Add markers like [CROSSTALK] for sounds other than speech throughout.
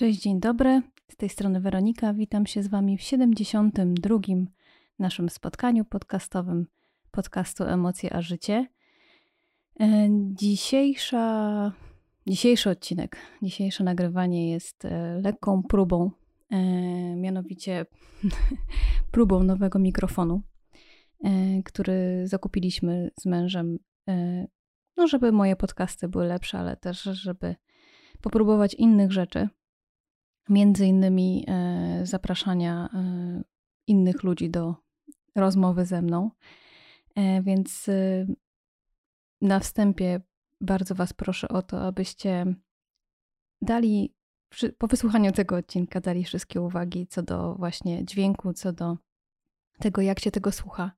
Cześć, dzień dobry. Z tej strony Weronika. Witam się z Wami w 72. naszym spotkaniu podcastowym podcastu Emocje a Życie. E, dzisiejsza, dzisiejszy odcinek, dzisiejsze nagrywanie jest e, lekką próbą, e, mianowicie [LAUGHS] próbą nowego mikrofonu, który zakupiliśmy z mężem, no żeby moje podcasty były lepsze, ale też żeby popróbować innych rzeczy między innymi e, zapraszania e, innych ludzi do rozmowy ze mną. E, więc na wstępie bardzo Was proszę o to, abyście dali, po wysłuchaniu tego odcinka, dali wszystkie uwagi co do właśnie dźwięku, co do tego, jak się tego słucha,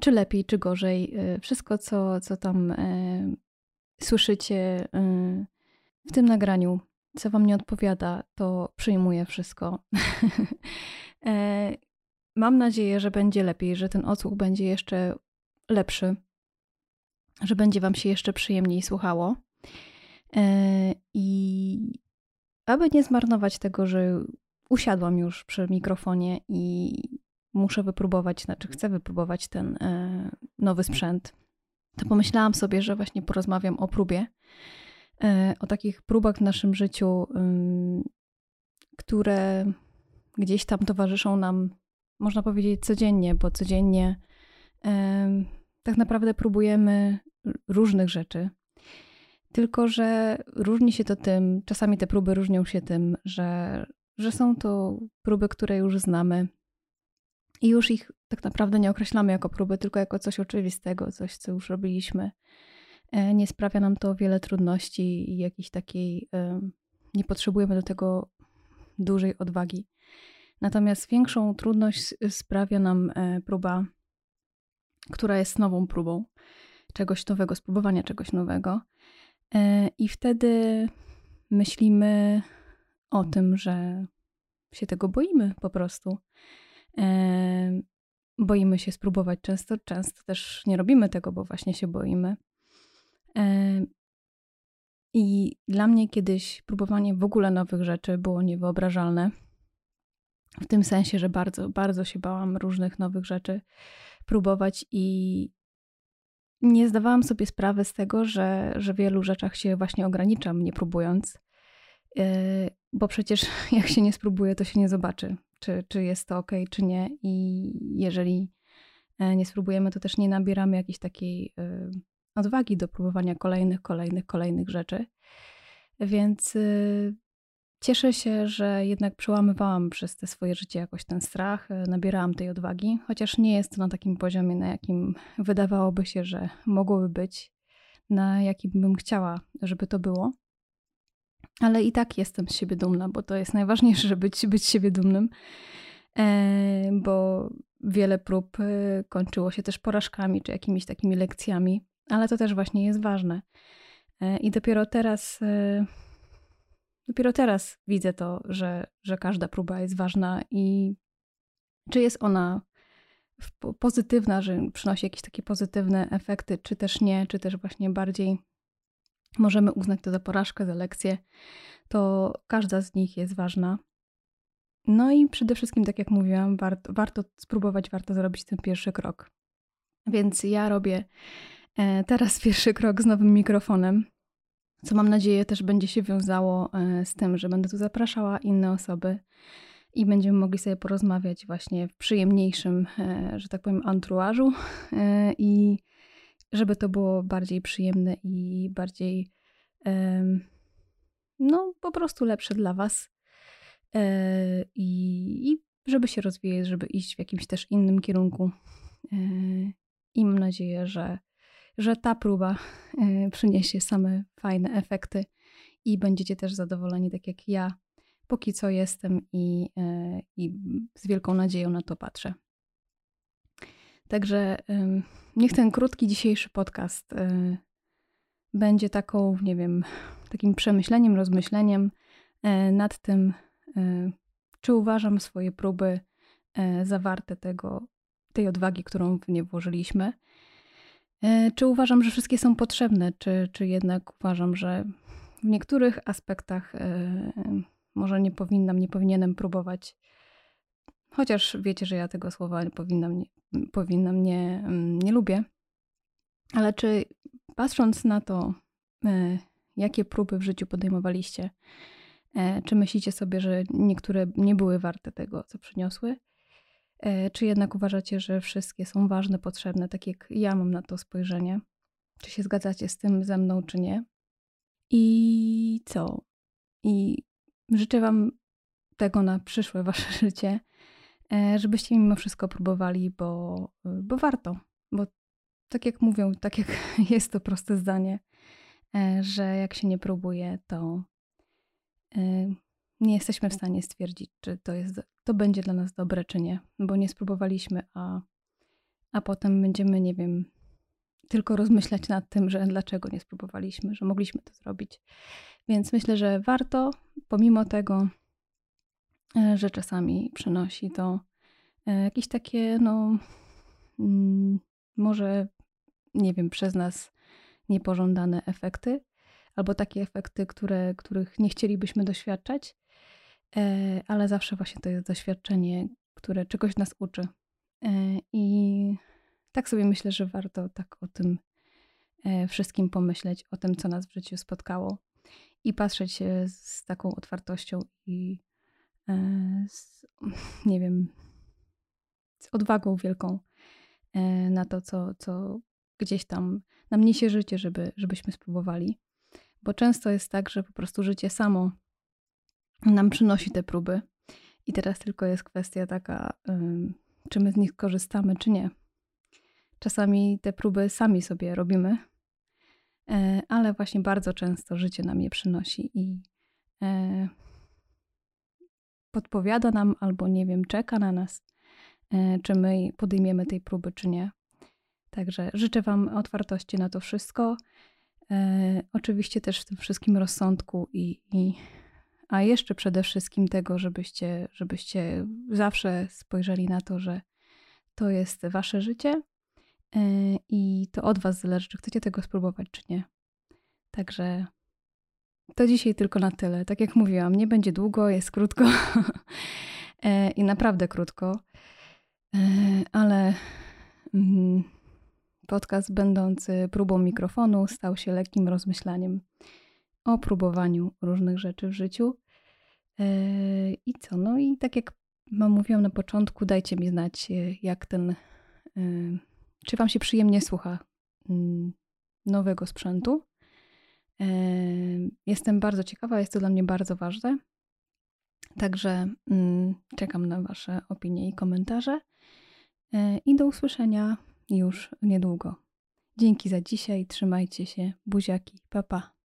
czy lepiej, czy gorzej. Wszystko, co, co tam słyszycie w tym nagraniu, co wam nie odpowiada, to przyjmuję wszystko. [LAUGHS] E, mam nadzieję, że będzie lepiej, że ten odsłuch będzie jeszcze lepszy, że będzie wam się jeszcze przyjemniej słuchało. E, I aby nie zmarnować tego, że usiadłam już przy mikrofonie i muszę wypróbować, znaczy chcę wypróbować ten e, nowy sprzęt, to pomyślałam sobie, że właśnie porozmawiam o próbie o takich próbach w naszym życiu, które gdzieś tam towarzyszą nam, można powiedzieć, codziennie, bo codziennie tak naprawdę próbujemy różnych rzeczy. Tylko, że różni się to tym, czasami te próby różnią się tym, że, że są to próby, które już znamy i już ich tak naprawdę nie określamy jako próby, tylko jako coś oczywistego, coś, co już robiliśmy. E, nie sprawia nam to wiele trudności i jakiejś takiej, nie potrzebujemy do tego dużej odwagi. Natomiast większą trudność sprawia nam e, próba, która jest nową próbą czegoś nowego, spróbowania czegoś nowego. E, I wtedy myślimy o tym, że się tego boimy po prostu. Boimy się spróbować często, często też nie robimy tego, bo właśnie się boimy. I dla mnie kiedyś próbowanie w ogóle nowych rzeczy było niewyobrażalne. W tym sensie, że bardzo, bardzo się bałam różnych nowych rzeczy próbować i nie zdawałam sobie sprawy z tego, że, że w wielu rzeczach się właśnie ograniczam, nie próbując. E, bo przecież [LAUGHS] jak się nie spróbuje, to się nie zobaczy, czy, czy jest to ok, czy nie. I jeżeli e, nie spróbujemy, to też nie nabieramy jakiejś takiej e, odwagi do próbowania kolejnych, kolejnych, kolejnych rzeczy. Więc y, cieszę się, że jednak przełamywałam przez te swoje życie jakoś ten strach, y, nabierałam tej odwagi, chociaż nie jest to na takim poziomie, na jakim wydawałoby się, że mogłoby być, na jakim bym chciała, żeby to było. Ale i tak jestem z siebie dumna, bo to jest najważniejsze, żeby być, być siebie dumnym, e, bo wiele prób y, kończyło się też porażkami czy jakimiś takimi lekcjami, ale to też właśnie jest ważne. E, I dopiero teraz, e, dopiero teraz widzę to, że, że każda próba jest ważna i czy jest ona pozytywna, że przynosi jakieś takie pozytywne efekty, czy też nie, czy też właśnie bardziej możemy uznać to za porażkę, za lekcję, to każda z nich jest ważna. No i przede wszystkim, tak jak mówiłam, warto, warto spróbować, warto zrobić ten pierwszy krok. Więc ja robię teraz [LAUGHS] pierwszy krok z nowym mikrofonem, co mam nadzieję też będzie się wiązało e, z tym, że będę tu zapraszała inne osoby i będziemy mogli sobie porozmawiać właśnie w przyjemniejszym, e, że tak powiem, anturażu i żeby to było bardziej przyjemne i bardziej no po prostu lepsze dla Was i żeby się rozwijać, żeby iść w jakimś też innym kierunku. I mam nadzieję, że że ta próba e, przyniesie same fajne efekty i będziecie też zadowoleni, tak jak ja, póki co jestem i, e, i z wielką nadzieją na to patrzę. Także niech ten krótki dzisiejszy podcast e, będzie taką, nie wiem, takim przemyśleniem, rozmyśleniem nad tym, czy uważam swoje próby zawarte tego, tej odwagi, którą w nie włożyliśmy czy uważam, że wszystkie są potrzebne, czy, czy jednak uważam, że w niektórych aspektach e, może nie powinnam, nie powinienem próbować. Chociaż wiecie, że ja tego słowa nie powinnam, nie, powinnam, nie, mm, nie lubię. Ale czy patrząc na to, e, jakie próby w życiu podejmowaliście, e, czy myślicie sobie, że niektóre nie były warte tego, co przyniosły? E, czy jednak uważacie, że wszystkie są ważne, potrzebne, tak jak ja mam na to spojrzenie? Czy się zgadzacie z tym ze mną, czy nie? I co? I życzę Wam tego na przyszłe Wasze [LAUGHS] życie, e, żebyście mimo wszystko próbowali, bo, bo warto. Bo tak jak mówią, tak jak [LAUGHS] jest to proste zdanie, e, że jak się nie próbuje, to nie jesteśmy w stanie stwierdzić, czy to, jest, to będzie dla nas dobre, czy nie, bo nie spróbowaliśmy, a, a potem będziemy, nie wiem, tylko rozmyślać nad tym, że dlaczego nie spróbowaliśmy, że mogliśmy to zrobić. Więc myślę, że warto, pomimo tego, e, że czasami przynosi to e, jakieś takie, no, mm, może, nie wiem, przez nas niepożądane efekty, albo takie efekty, które, których nie chcielibyśmy doświadczać, ale zawsze właśnie to jest doświadczenie, które czegoś nas uczy. E, I tak sobie myślę, że warto tak o tym e, wszystkim pomyśleć, o tym, co nas w życiu spotkało i patrzeć z taką otwartością i z, nie wiem, z odwagą wielką na to, co, co gdzieś tam nam niesie życie, żeby, żebyśmy spróbowali. Bo często jest tak, że po prostu życie samo nam przynosi te próby. I teraz tylko jest kwestia taka, czy my z nich korzystamy, czy nie. Czasami te próby sami sobie robimy, e, ale właśnie bardzo często życie nam je przynosi i e, podpowiada nam albo nie wiem, czeka na nas, e, czy my podejmiemy tej próby, czy nie. Także życzę Wam otwartości na to wszystko. Oczywiście też w tym wszystkim rozsądku i, i a jeszcze przede wszystkim tego, żebyście, żebyście zawsze spojrzeli na to, że to jest wasze życie e, i to od was zależy, czy chcecie tego spróbować, czy nie. Także to dzisiaj tylko na tyle. Tak jak mówiłam, nie będzie długo, jest krótko [LAUGHS] e, i naprawdę krótko, e, ale mm, podcast będący próbą mikrofonu stał się lekkim rozmyślaniem o próbowaniu różnych rzeczy w życiu. E, I co? No i tak jak mówiłam na początku, dajcie mi znać, e, jak ten, e, czy Wam się przyjemnie słucha mm, nowego sprzętu. Jestem bardzo ciekawa, jest to dla mnie bardzo ważne. Także mm, czekam na Wasze opinie i komentarze. I do usłyszenia już niedługo. Dzięki za dzisiaj, trzymajcie się, buziaki, papa. Pa.